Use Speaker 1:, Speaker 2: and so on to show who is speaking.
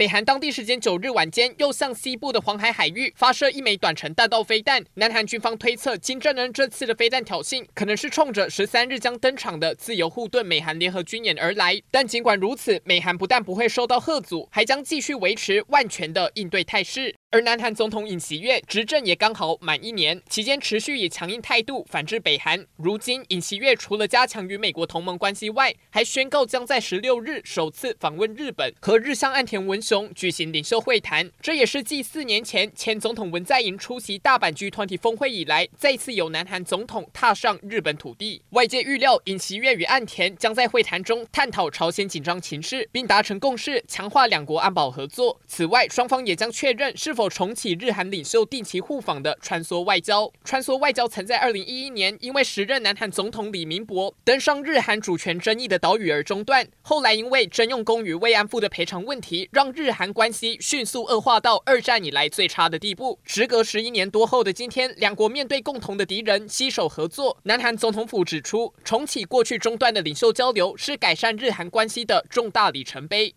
Speaker 1: 北韩当地时间九日晚间又向西部的黄海海域发射一枚短程弹道飞弹。南韩军方推测，金正恩这次的飞弹挑衅可能是冲着十三日将登场的自由护盾美韩联合军演而来。但尽管如此，美韩不但不会受到贺阻，还将继续维持万全的应对态势。而南韩总统尹锡悦执政也刚好满一年，期间持续以强硬态度反制北韩。如今，尹锡悦除了加强与美国同盟关系外，还宣告将在十六日首次访问日本，和日相岸田文中举行领袖会谈。这也是继四年前前总统文在寅出席大阪 G20 峰会以来，再次有南韩总统踏上日本土地。外界预料，尹锡悦与岸田将在会谈中探讨朝鲜紧张情势，并达成共识，强化两国安保合作。此外，双方也将确认是否。重启日韩领袖定期互访的穿梭外交。穿梭外交曾在二零一一年因为时任南韩总统李明博登上日韩主权争议的岛屿而中断，后来因为征用工与慰安妇的赔偿问题，让日韩关系迅速恶化到二战以来最差的地步。时隔十一年多后的今天，两国面对共同的敌人，携手合作。南韩总统府指出，重启过去中断的领袖交流是改善日韩关系的重大里程碑。